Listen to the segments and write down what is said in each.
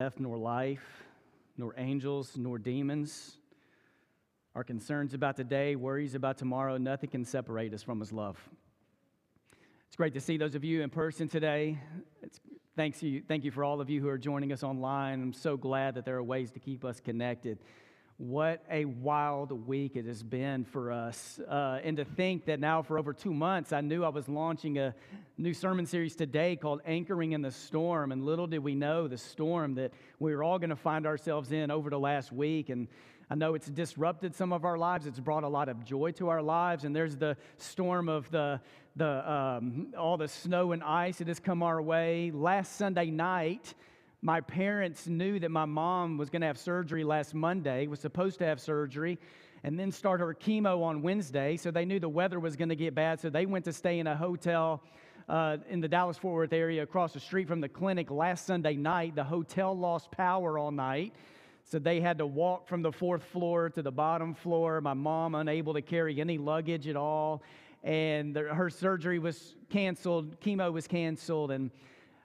death, nor life, nor angels, nor demons. Our concerns about today, worries about tomorrow, nothing can separate us from His love. It's great to see those of you in person today. It's, thanks you, thank you for all of you who are joining us online. I'm so glad that there are ways to keep us connected. What a wild week it has been for us. Uh, and to think that now, for over two months, I knew I was launching a new sermon series today called Anchoring in the Storm. And little did we know the storm that we were all going to find ourselves in over the last week. And I know it's disrupted some of our lives, it's brought a lot of joy to our lives. And there's the storm of the, the, um, all the snow and ice that has come our way. Last Sunday night, my parents knew that my mom was going to have surgery last Monday, was supposed to have surgery, and then start her chemo on Wednesday. So they knew the weather was going to get bad. So they went to stay in a hotel uh, in the Dallas Fort Worth area across the street from the clinic last Sunday night. The hotel lost power all night. So they had to walk from the fourth floor to the bottom floor. My mom unable to carry any luggage at all. And her surgery was canceled, chemo was canceled. And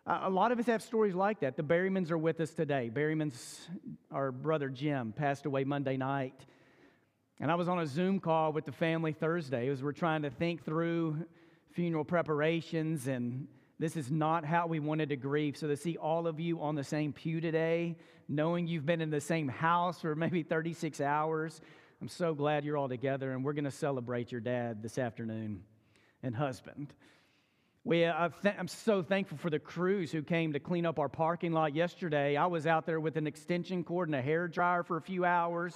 a lot of us have stories like that. The Berrymans are with us today. Berryman's, our brother Jim, passed away Monday night. And I was on a Zoom call with the family Thursday as we're trying to think through funeral preparations. And this is not how we wanted to grieve. So to see all of you on the same pew today, knowing you've been in the same house for maybe 36 hours, I'm so glad you're all together. And we're going to celebrate your dad this afternoon and husband. We, uh, th- I'm so thankful for the crews who came to clean up our parking lot yesterday. I was out there with an extension cord and a hair dryer for a few hours,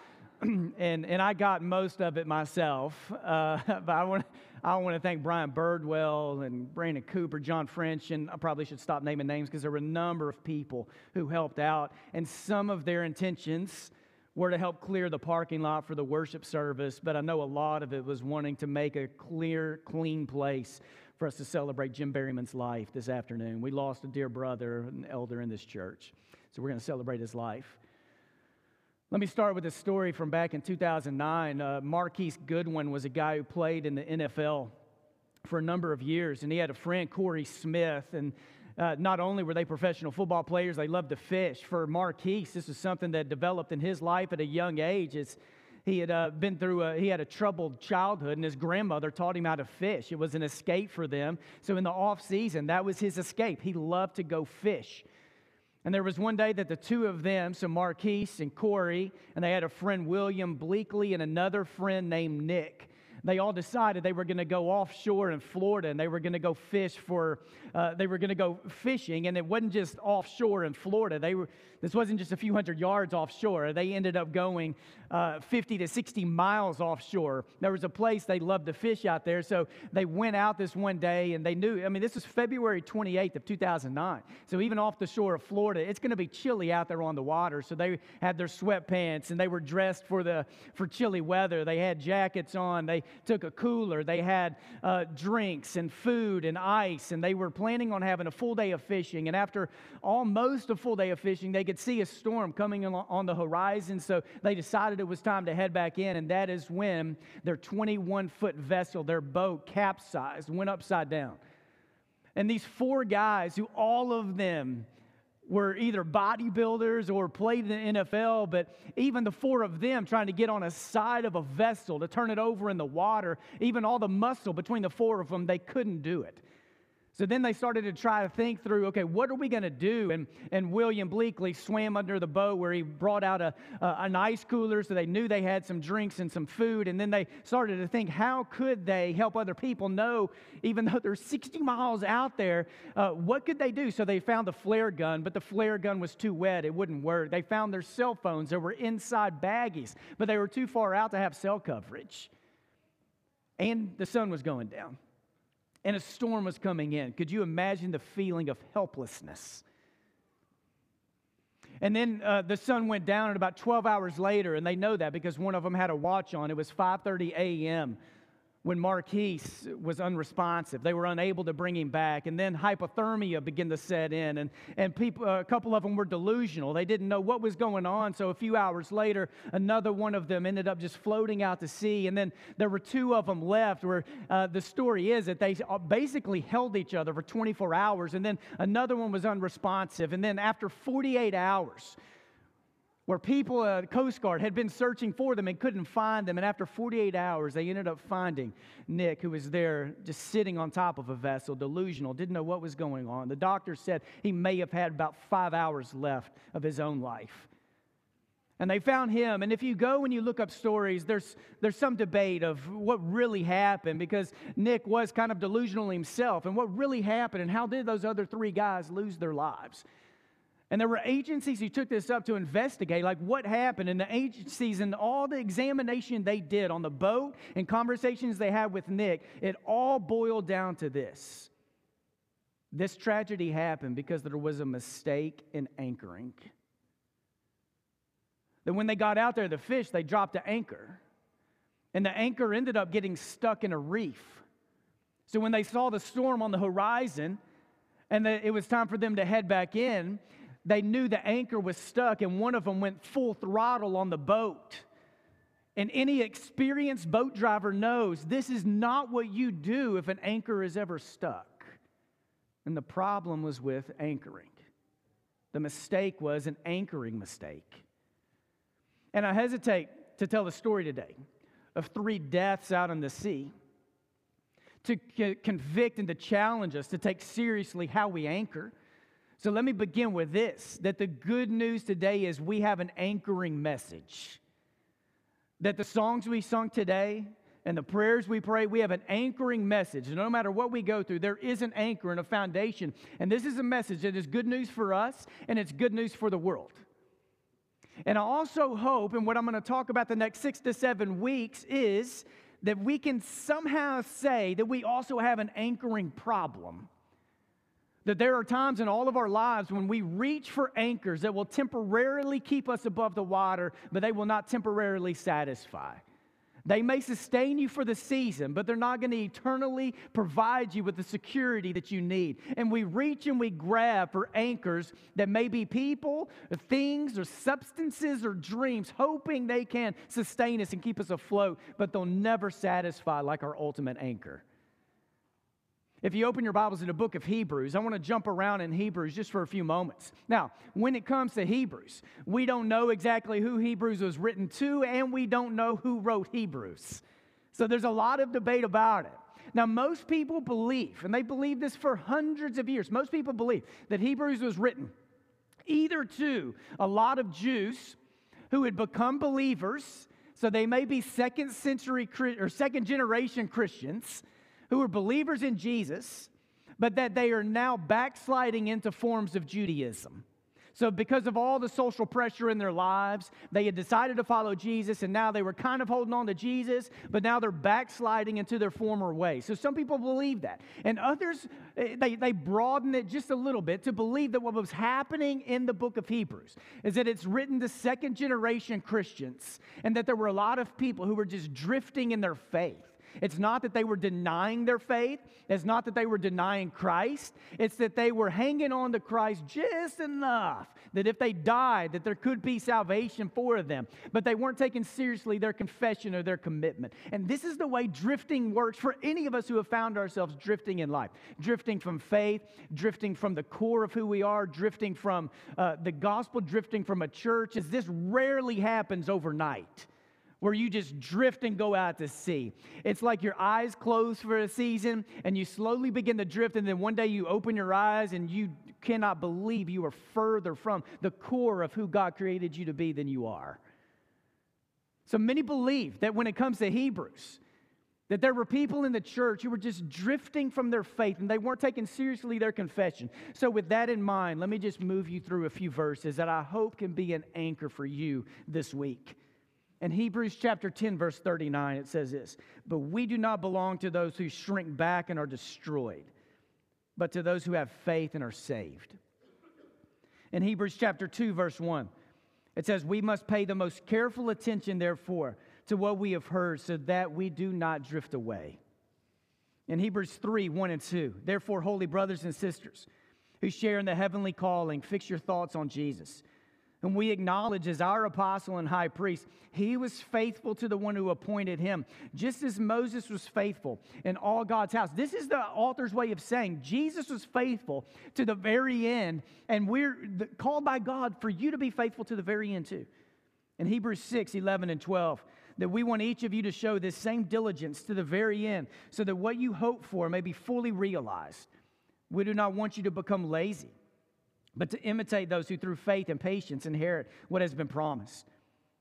and, and I got most of it myself. Uh, but I want, I want to thank Brian Birdwell and Brandon Cooper, John French, and I probably should stop naming names because there were a number of people who helped out, and some of their intentions were to help clear the parking lot for the worship service, but I know a lot of it was wanting to make a clear, clean place for us to celebrate Jim Berryman's life this afternoon. We lost a dear brother, an elder in this church, so we're going to celebrate his life. Let me start with a story from back in 2009. Uh, Marquise Goodwin was a guy who played in the NFL for a number of years, and he had a friend, Corey Smith, and uh, not only were they professional football players, they loved to fish. For Marquise, this is something that developed in his life at a young age. It's, he had uh, been through a, he had a troubled childhood and his grandmother taught him how to fish it was an escape for them so in the off season that was his escape he loved to go fish and there was one day that the two of them so marquise and corey and they had a friend william bleakley and another friend named nick they all decided they were going to go offshore in Florida and they were going to go fish for, uh, they were going to go fishing. And it wasn't just offshore in Florida. They were, this wasn't just a few hundred yards offshore. They ended up going uh, 50 to 60 miles offshore. There was a place they loved to fish out there. So they went out this one day and they knew, I mean, this was February 28th of 2009. So even off the shore of Florida, it's going to be chilly out there on the water. So they had their sweatpants and they were dressed for the for chilly weather. They had jackets on. They took a cooler. They had uh, drinks and food and ice. And they were planning on having a full day of fishing. And after almost a full day of fishing, they could see a storm coming on the horizon. So they decided decided it was time to head back in, and that is when their 21 foot vessel, their boat, capsized, went upside down. And these four guys, who all of them were either bodybuilders or played in the NFL, but even the four of them trying to get on a side of a vessel to turn it over in the water, even all the muscle between the four of them, they couldn't do it. So then they started to try to think through, okay, what are we going to do? And, and William Bleakley swam under the boat where he brought out a, a, an ice cooler so they knew they had some drinks and some food. And then they started to think, how could they help other people know, even though they're 60 miles out there, uh, what could they do? So they found the flare gun, but the flare gun was too wet. It wouldn't work. They found their cell phones that were inside baggies, but they were too far out to have cell coverage. And the sun was going down and a storm was coming in. Could you imagine the feeling of helplessness? And then uh, the sun went down, and about 12 hours later, and they know that because one of them had a watch on. It was 5:30 a.m. when Marquise was unresponsive. They were unable to bring him back. And then hypothermia began to set in. And, and people, a couple of them were delusional. They didn't know what was going on. So a few hours later, another one of them ended up just floating out to sea. And then there were two of them left where uh, the story is that they basically held each other for 24 hours. And then another one was unresponsive. And then after 48 hours, where people, uh, Coast Guard, had been searching for them and couldn't find them. And after 48 hours, they ended up finding Nick, who was there just sitting on top of a vessel, delusional, didn't know what was going on. The doctor said he may have had about five hours left of his own life. And they found him. And if you go and you look up stories, there's, there's some debate of what really happened because Nick was kind of delusional himself and what really happened and how did those other three guys lose their lives. And there were agencies who took this up to investigate, like what happened. And the agencies and all the examination they did on the boat and conversations they had with Nick, it all boiled down to this. This tragedy happened because there was a mistake in anchoring. That when they got out there, the fish, they dropped the anchor. And the anchor ended up getting stuck in a reef. So when they saw the storm on the horizon, and it was time for them to head back in, they knew the anchor was stuck, and one of them went full throttle on the boat. And any experienced boat driver knows this is not what you do if an anchor is ever stuck. And the problem was with anchoring. The mistake was an anchoring mistake. And I hesitate to tell the story today of three deaths out on the sea to convict and to challenge us to take seriously how we anchor so let me begin with this that the good news today is we have an anchoring message. That the songs we sung today and the prayers we pray, we have an anchoring message. No matter what we go through, there is an anchor and a foundation. And this is a message that is good news for us and it's good news for the world. And I also hope, and what I'm going to talk about the next six to seven weeks, is that we can somehow say that we also have an anchoring problem. That there are times in all of our lives when we reach for anchors that will temporarily keep us above the water, but they will not temporarily satisfy. They may sustain you for the season, but they're not going to eternally provide you with the security that you need. And we reach and we grab for anchors that may be people, or things, or substances, or dreams, hoping they can sustain us and keep us afloat, but they'll never satisfy like our ultimate anchor. If you open your Bibles in the book of Hebrews, I want to jump around in Hebrews just for a few moments. Now, when it comes to Hebrews, we don't know exactly who Hebrews was written to, and we don't know who wrote Hebrews. So there's a lot of debate about it. Now, most people believe, and they believe this for hundreds of years, most people believe that Hebrews was written either to a lot of Jews who had become believers, so they may be second century or second generation Christians who are believers in Jesus, but that they are now backsliding into forms of Judaism. So, because of all the social pressure in their lives, they had decided to follow Jesus, and now they were kind of holding on to Jesus, but now they're backsliding into their former ways. So, some people believe that. And others, eh, they, they broaden it just a little bit to believe that what was happening in the book of Hebrews is that it's written to second generation Christians, and that there were a lot of people who were just drifting in their faith. It's not that they were denying their faith. It's not that they were denying Christ. It's that they were hanging on to Christ just enough that if they died, that there could be salvation for them. But they weren't taking seriously their confession or their commitment. And this is the way drifting works for any of us who have found ourselves drifting in life. Drifting from faith, drifting from the core of who we are, drifting from uh, the gospel, drifting from a church. As this rarely happens overnight where you just drift and go out to sea. It's like your eyes close for a season and you slowly begin to drift, and then one day you open your eyes and you cannot believe you are further from the core of who God created you to be than you are. So many believe that when it comes to Hebrews, that there were people in the church who were just drifting from their faith and they weren't taking seriously their confession. So, with that in mind, let me just move you through a few verses that I hope can be an anchor for you this week. In Hebrews chapter 10, verse 39, it says this But we do not belong to those who shrink back and are destroyed, but to those who have faith and are saved. In Hebrews chapter 2, verse 1, it says, We must pay the most careful attention, therefore, to what we have heard so that we do not drift away. In Hebrews 3 1 and 2, therefore, holy brothers and sisters who share in the heavenly calling, fix your thoughts on Jesus whom we acknowledge as our apostle and high priest, he was faithful to the one who appointed him, just as Moses was faithful in all God's house. This is the author's way of saying Jesus was faithful to the very end, and we're called by God for you to be faithful to the very end too. In Hebrews 6 11 and 12, that we want each of you to show this same diligence to the very end, so that what you hope for may be fully realized. We do not want you to become lazy but to imitate those who through faith and patience inherit what has been promised.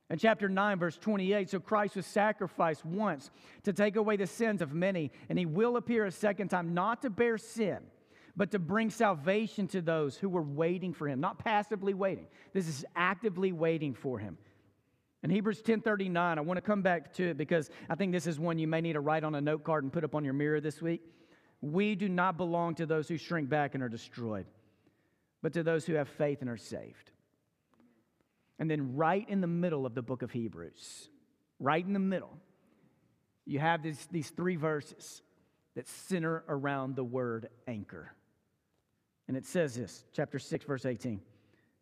In chapter 9, verse 28, so Christ was sacrificed once to take away the sins of many, and he will appear a second time, not to bear sin, but to bring salvation to those who were waiting for him, not passively waiting. This is actively waiting for him. In Hebrews 10:39, I want to come back to it because I think this is one you may need to write on a note card and put up on your mirror this week. We do not belong to those who shrink back and are destroyed but to those who have faith and are saved. And then, right in the middle of the book of Hebrews, right in the middle, you have these, these three verses that center around the word anchor. And it says this, chapter 6, verse 18.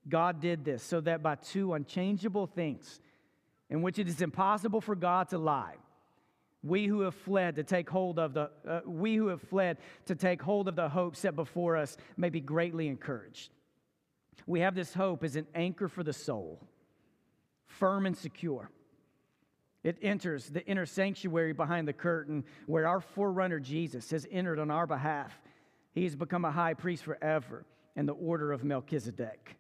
God did this so that by two unchangeable things, in which it is impossible for God to lie, we who have fled to take hold of the uh, we who have fled to take hold of the hope set before us may be greatly encouraged. We have this hope as an anchor for the soul firm and secure. It enters the inner sanctuary behind the curtain where our forerunner jesus has entered on our behalf. He has become a high priest forever in the order of melchizedek.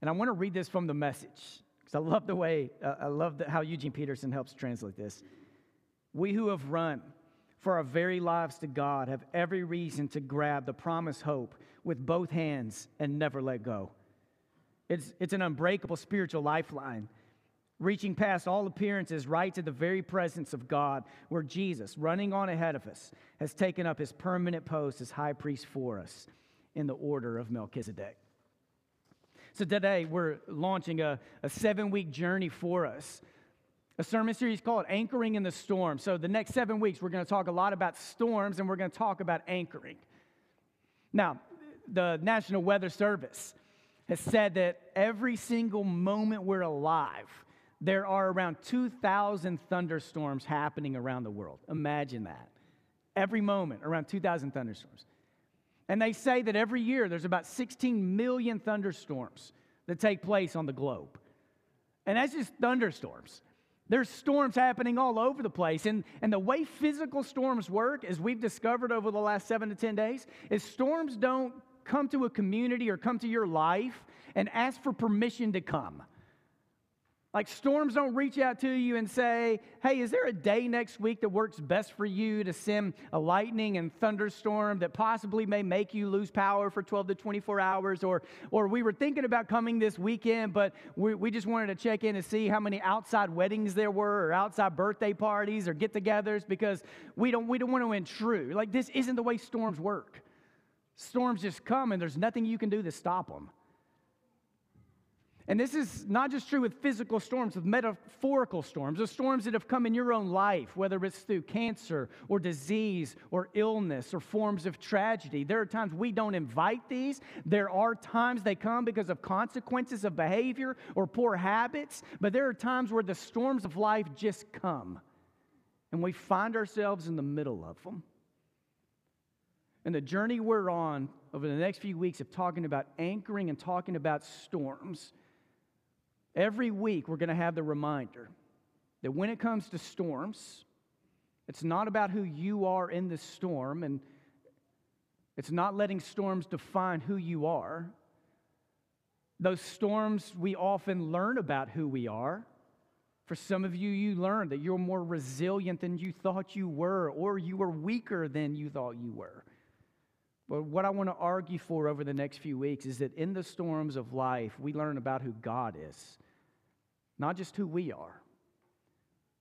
And i want to read this from the message because i love the way uh, i love the, how eugene peterson helps translate this we who have run for our very lives to God have every reason to grab the promised hope with both hands and never let go. It's, it's an unbreakable spiritual lifeline, reaching past all appearances right to the very presence of God, where Jesus, running on ahead of us, has taken up his permanent post as high priest for us in the order of Melchizedek. So today we're launching a, a seven week journey for us a sermon series called Anchoring in the Storm. So, the next seven weeks, we're going to talk a lot about storms and we're going to talk about anchoring. Now, the National Weather Service has said that every single moment we're alive, there are around 2,000 thunderstorms happening around the world. Imagine that. Every moment, around 2,000 thunderstorms. And they say that every year there's about 16 million thunderstorms that take place on the globe. And that's just thunderstorms. There's storms happening all over the place. And, and the way physical storms work, as we've discovered over the last seven to 10 days, is storms don't come to a community or come to your life and ask for permission to come. Like storms don't reach out to you and say, hey, is there a day next week that works best for you to send a lightning and thunderstorm that possibly may make you lose power for 12 to 24 hours? Or, or we were thinking about coming this weekend, but we, we just wanted to check in and see how many outside weddings there were or outside birthday parties or get togethers because we don't, we don't want to intrude. Like, this isn't the way storms work. Storms just come and there's nothing you can do to stop them. And this is not just true with physical storms, with metaphorical storms, the storms that have come in your own life, whether it's through cancer or disease or illness or forms of tragedy. There are times we don't invite these. There are times they come because of consequences of behavior or poor habits, but there are times where the storms of life just come and we find ourselves in the middle of them. And the journey we're on over the next few weeks of talking about anchoring and talking about storms Every week, we're going to have the reminder that when it comes to storms, it's not about who you are in the storm, and it's not letting storms define who you are. Those storms, we often learn about who we are. For some of you, you learn that you're more resilient than you thought you were, or you were weaker than you thought you were. But what I want to argue for over the next few weeks is that in the storms of life, we learn about who God is not just who we are.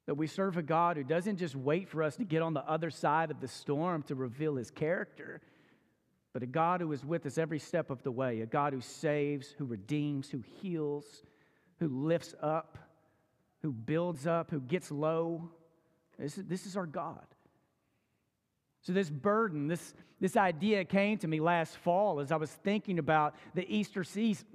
That we serve a God who doesn't just wait for us to get on the other side of the storm to reveal his character, but a God who is with us every step of the way, a God who saves, who redeems, who heals, who lifts up, who builds up, who gets low. This is, this is our God. So, this burden, this, this idea came to me last fall as I was thinking about the Easter season.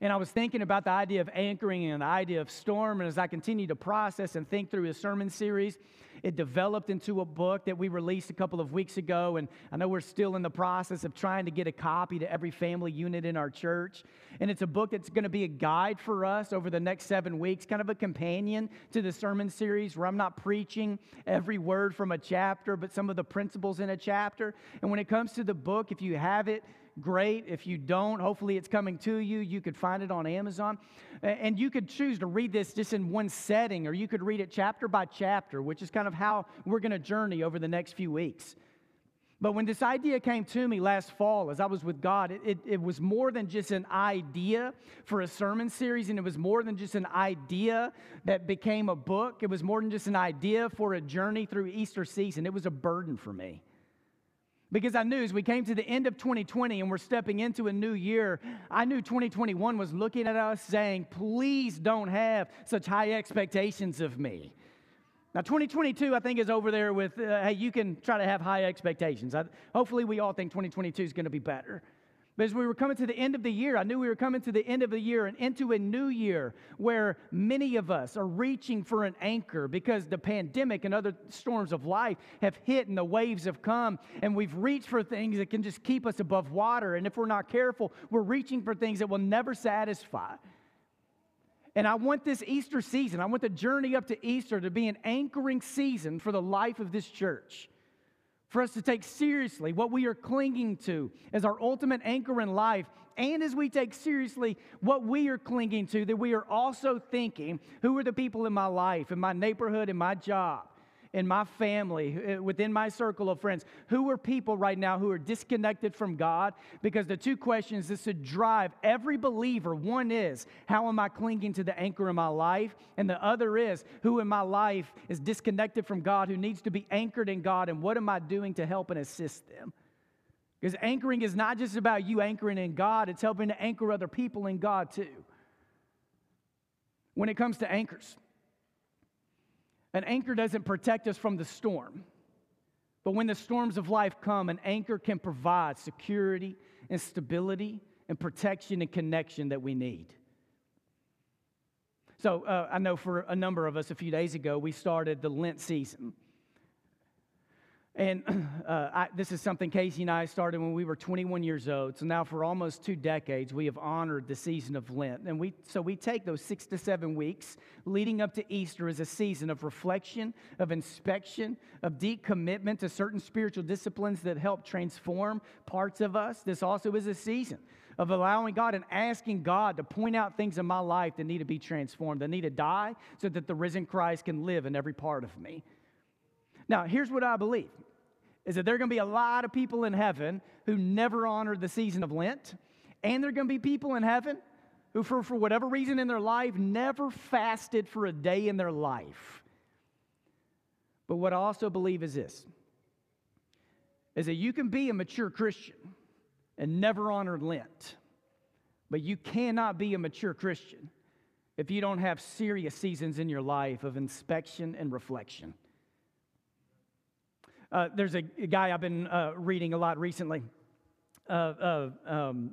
And I was thinking about the idea of anchoring and the idea of storm. And as I continued to process and think through a sermon series, it developed into a book that we released a couple of weeks ago. And I know we're still in the process of trying to get a copy to every family unit in our church. And it's a book that's going to be a guide for us over the next seven weeks, kind of a companion to the sermon series where I'm not preaching every word from a chapter, but some of the principles in a chapter. And when it comes to the book, if you have it, great. If you don't, hopefully it's coming to you. You could find it on Amazon. And you could choose to read this just in one setting, or you could read it chapter by chapter, which is kind of how we're going to journey over the next few weeks. But when this idea came to me last fall as I was with God, it, it, it, was more than just an idea for a sermon series, and it was more than just an idea that became a book. It was more than just an idea for a journey through Easter season. It was a burden for me. Because I knew as we came to the end of 2020 and we're stepping into a new year, I knew 2021 was looking at us saying, please don't have such high expectations of me. Now, 2022, I think, is over there with, uh, hey, you can try to have high expectations. I, hopefully, we all think 2022 is going to be better. But as we were coming to the end of the year, I knew we were coming to the end of the year and into a new year where many of us are reaching for an anchor because the pandemic and other storms of life have hit and the waves have come. And we've reached for things that can just keep us above water. And if we're not careful, we're reaching for things that will never satisfy. And I want this Easter season, I want the journey up to Easter to be an anchoring season for the life of this church for us to take seriously what we are clinging to as our ultimate anchor in life, and as we take seriously what we are clinging to, that we are also thinking who are the people in my life, in my neighborhood, in my job, in my family, uh, within my circle of friends, who are people right now who are disconnected from God? Because the two questions that should drive every believer one is, how am I clinging to the anchor in my life? And the other is, who in my life is disconnected from God, who needs to be anchored in God, and what am I doing to help and assist them? Because anchoring is not just about you anchoring in God, it's helping to anchor other people in God too. When it comes to anchors, an anchor doesn't protect us from the storm. But when the storms of life come, an anchor can provide security and stability and protection and connection that we need. So, uh, I know for a number of us, a few days ago, we started the Lent season. And uh, I, this is something Casey and I started when we were 21 years old. So now, for almost two decades, we have honored the season of Lent. And we, so we take those six to seven weeks leading up to Easter as a season of reflection, of inspection, of deep commitment to certain spiritual disciplines that help transform parts of us. This also is a season of allowing God and asking God to point out things in my life that need to be transformed, that need to die, so that the risen Christ can live in every part of me. Now, here's what I believe is that there are going to be a lot of people in heaven who never honored the season of Lent, and there are going to be people in heaven who, for, for whatever reason in their life, never fasted for a day in their life. But what I also believe is this is that you can be a mature Christian and never honor Lent, but you cannot be a mature Christian if you don't have serious seasons in your life of inspection and reflection. Uh, there's a, guy I've been uh, reading a lot recently, uh, uh um,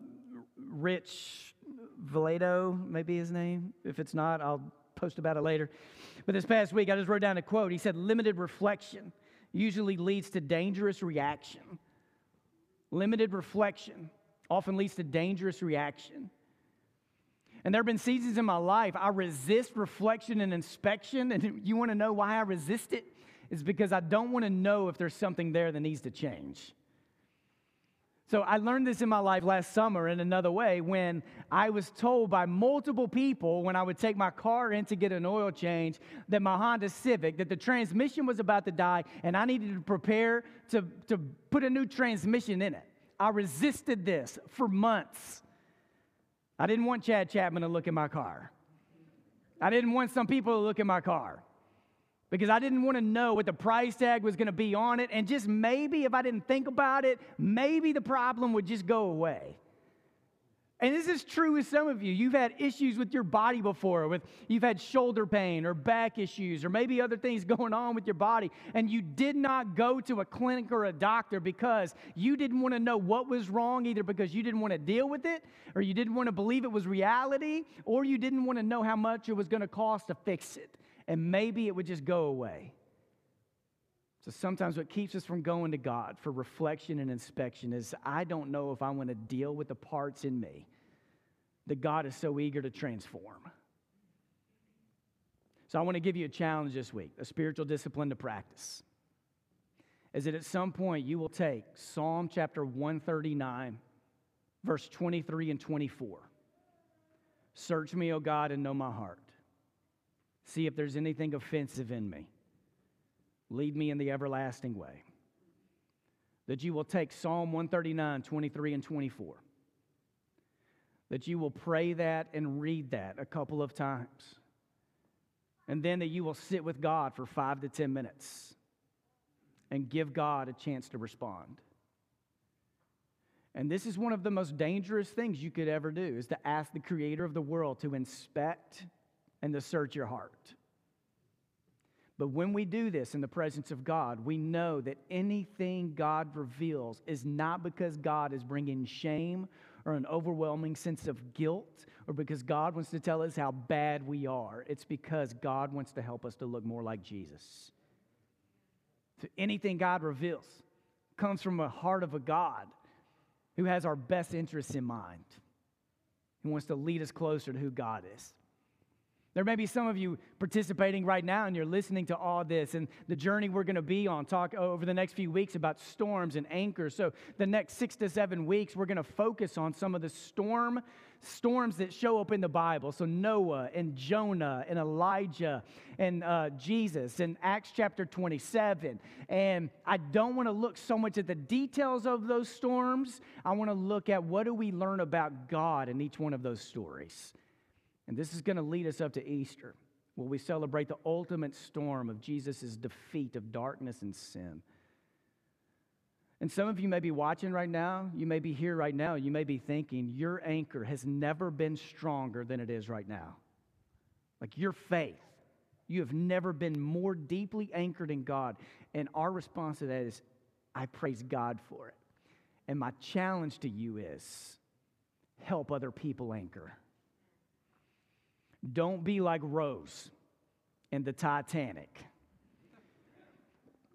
Rich Villodas, maybe his name. If it's not, I'll post about it later. But this past week, I just wrote down a quote. He said, Limited reflection usually leads to dangerous reaction. Limited reflection often leads to dangerous reaction. And there have been seasons in my life I resist reflection and inspection. And you want to know why I resist it? Is because I don't want to know if there's something there that needs to change. So I learned this in my life last summer in another way when I was told by multiple people when I would take my car in to get an oil change that my Honda Civic, that the transmission was about to die and I needed to prepare to, to put a new transmission in it. I resisted this for months. I didn't want Chad Chapman to look at my car. I didn't want some people to look at my car because I didn't want to know what the price tag was going to be on it. And just maybe, if I didn't think about it, maybe the problem would just go away. And this is true with some of you. You've had issues with your body before, with you've had shoulder pain or back issues or maybe other things going on with your body and you did not go to a clinic or a doctor because you didn't want to know what was wrong either because you didn't want to deal with it or you didn't want to believe it was reality or you didn't want to know how much it was going to cost to fix it and maybe it would just go away. So sometimes what keeps us from going to God for reflection and inspection is I don't know if I want to deal with the parts in me that God is so eager to transform. So I want to give you a challenge this week, a spiritual discipline to practice. Is that at some point you will take Psalm chapter 139, verse 23 and 24. Search me, O God, and know my heart. See if there's anything offensive in me Lead me in the everlasting way. That you will take Psalm 139, 23, and 24. That you will pray that and read that a couple of times. And then that you will sit with God for five to 10 minutes and give God a chance to respond. And this is one of the most dangerous things you could ever do is to ask the creator of the world to inspect and to search your heart. But when we do this in the presence of God, we know that anything God reveals is not because God is bringing shame or an overwhelming sense of guilt or because God wants to tell us how bad we are. It's because God wants to help us to look more like Jesus. So anything God reveals comes from a heart of a God who has our best interests in mind. He wants to lead us closer to who God is. There may be some of you participating right now and you're listening to all this and the journey we're going to be on, talk over the next few weeks about storms and anchors. So, the next six to seven weeks, we're going to focus on some of the storm storms that show up in the Bible. So, Noah and Jonah and Elijah and uh, Jesus in Acts chapter 27. And I don't want to look so much at the details of those storms. I want to look at what do we learn about God in each one of those stories. And this is going to lead us up to Easter, where we celebrate the ultimate storm of Jesus' defeat of darkness and sin. And some of you may be watching right now, you may be here right now, you may be thinking, your anchor has never been stronger than it is right now. Like your faith, you have never been more deeply anchored in God. And our response to that is, I praise God for it. And my challenge to you is help other people anchor. Don't be like Rose in the Titanic.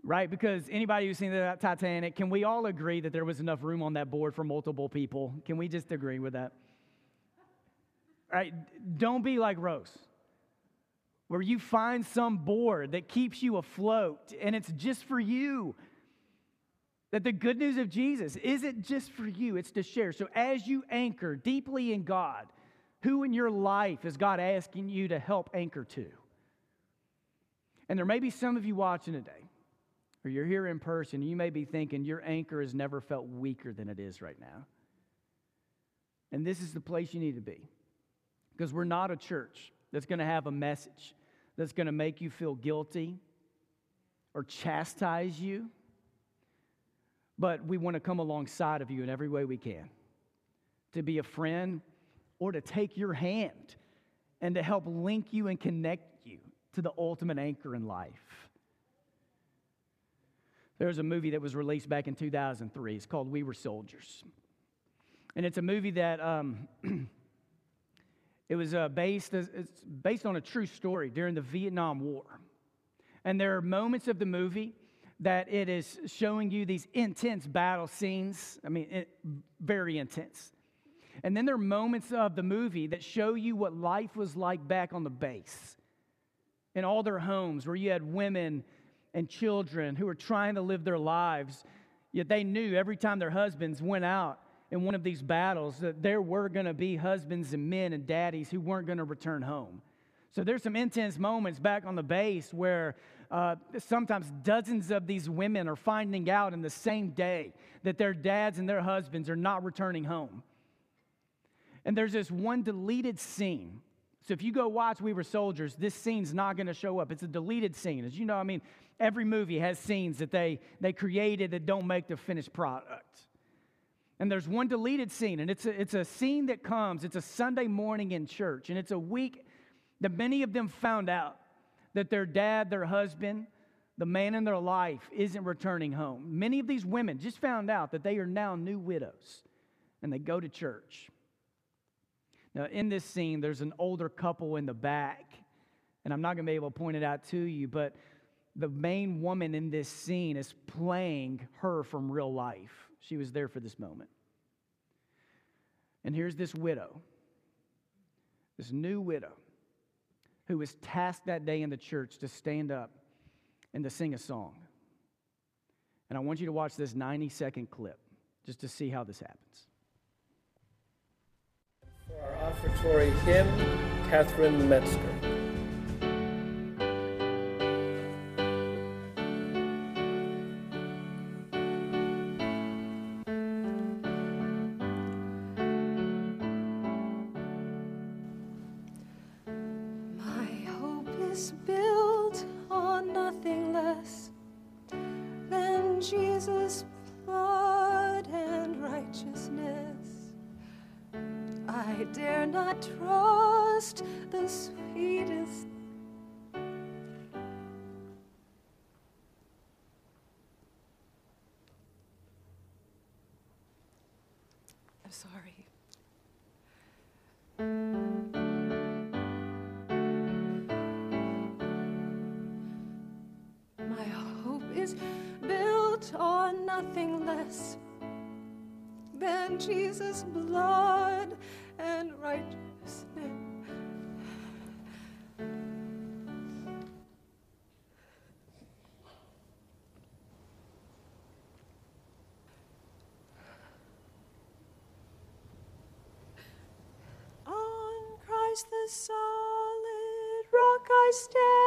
Right? Because anybody who's seen the Titanic, can we all agree that there was enough room on that board for multiple people? Can we just agree with that? Right? Don't be like Rose, where you find some board that keeps you afloat and it's just for you. That the good news of Jesus isn't just for you, it's to share. So as you anchor deeply in God, who in your life is God asking you to help anchor to? And there may be some of you watching today, or you're here in person, you may be thinking your anchor has never felt weaker than it is right now. And this is the place you need to be. Because we're not a church that's going to have a message that's going to make you feel guilty or chastise you. But we want to come alongside of you in every way we can to be a friend or to take your hand and to help link you and connect you to the ultimate anchor in life. There's a movie that was released back in 2003. It's called We Were Soldiers. And it's a movie that um, it was uh, based, it's based on a true story during the Vietnam War. And there are moments of the movie that it is showing you these intense battle scenes. I mean, it, very intense. And then there are moments of the movie that show you what life was like back on the base in all their homes, where you had women and children who were trying to live their lives, yet they knew every time their husbands went out in one of these battles that there were going to be husbands and men and daddies who weren't going to return home. So there's some intense moments back on the base where uh, sometimes dozens of these women are finding out in the same day that their dads and their husbands are not returning home. And there's this one deleted scene. So if you go watch We Were Soldiers, this scene's not going to show up. It's a deleted scene. As you know, I mean, every movie has scenes that they, they created that don't make the finished product. And there's one deleted scene, and it's a, it's a scene that comes, it's a Sunday morning in church, and it's a week that many of them found out that their dad, their husband, the man in their life isn't returning home. Many of these women just found out that they are now new widows, and they go to church. Now, in this scene, there's an older couple in the back, and I'm not going to be able to point it out to you, but the main woman in this scene is playing her from real life. She was there for this moment. And here's this widow, this new widow, who was tasked that day in the church to stand up and to sing a song. And I want you to watch this 90 second clip just to see how this happens. For our offertory hymn, Catherine Metzger. Nothing less than Jesus' blood and righteousness. On Christ the solid rock I stand.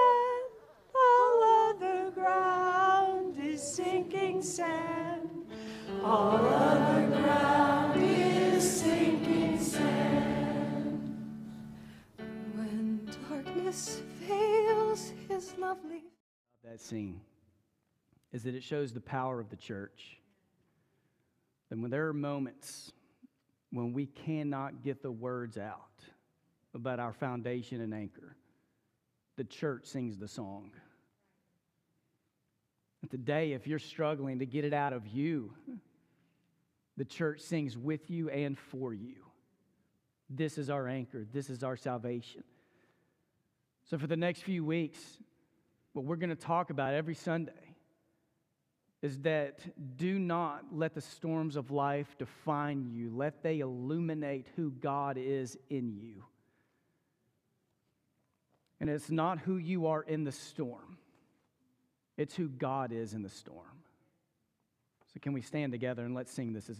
That scene is that it shows the power of the church. And when there are moments when we cannot get the words out about our foundation and anchor, the church sings the song. And today, if you're struggling to get it out of you, the church sings with you and for you. This is our anchor, this is our salvation. So, for the next few weeks, what we're going to talk about every Sunday is that do not let the storms of life define you. Let they illuminate who God is in you. And it's not who you are in the storm, it's who God is in the storm. So, can we stand together and let's sing this as